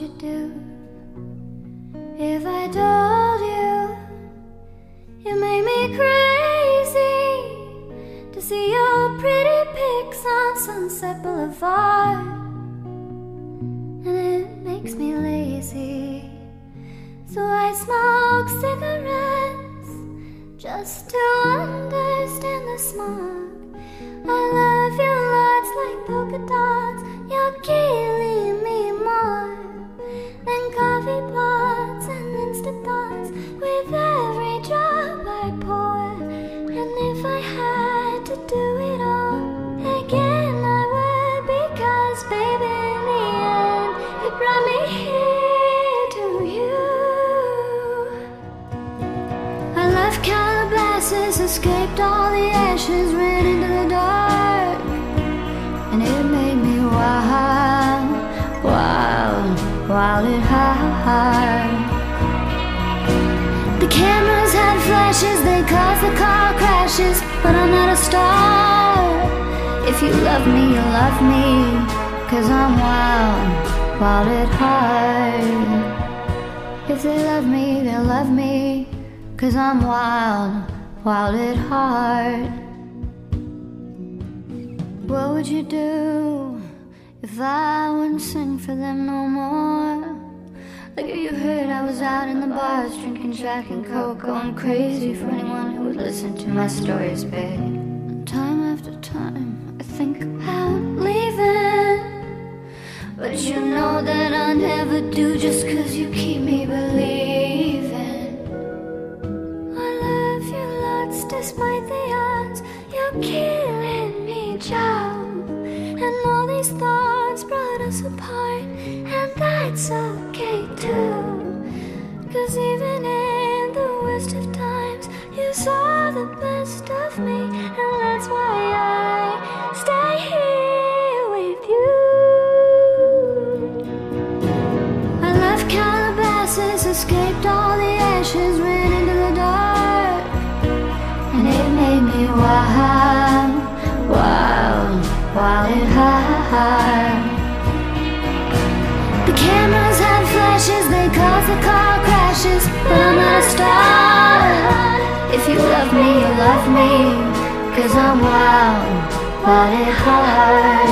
you do if I told you you made me crazy to see your pretty pics on Sunset Boulevard, and it makes me lazy. So I smoke cigarettes just to understand the smog. I love your lots like polka dots. You're escaped all the ashes, ran into the dark, and it made me wild, wild, wild at heart. The cameras had flashes, they caused the car crashes, but I'm not a star. If you love me, you love me, cause I'm wild, wild at heart. If they love me, they'll love me. Cause I'm wild, wild at heart. What would you do if I wouldn't sing for them no more? Like you heard, I was out in the bars drinking Jack and Coke, going crazy for anyone who would listen to my stories, babe. Time after time, I think about leaving. But you know that I never do just You're killing me, Joe. And all these thoughts brought us apart, and that's okay too. Cause even in the worst of times, you saw the best of me, and that's why cameras had flashes, they caused the car crashes, but I'm star. If you love me, you love me, cause I'm wild, wild at heart.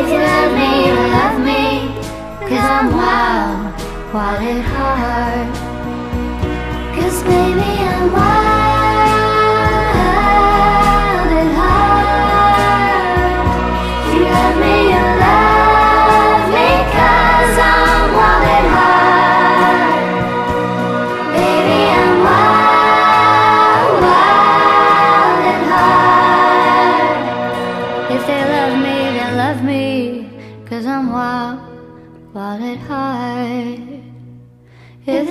If you love me, you love me, cause I'm wild, wild at heart. of me Cause I'm wild, wild at heart. If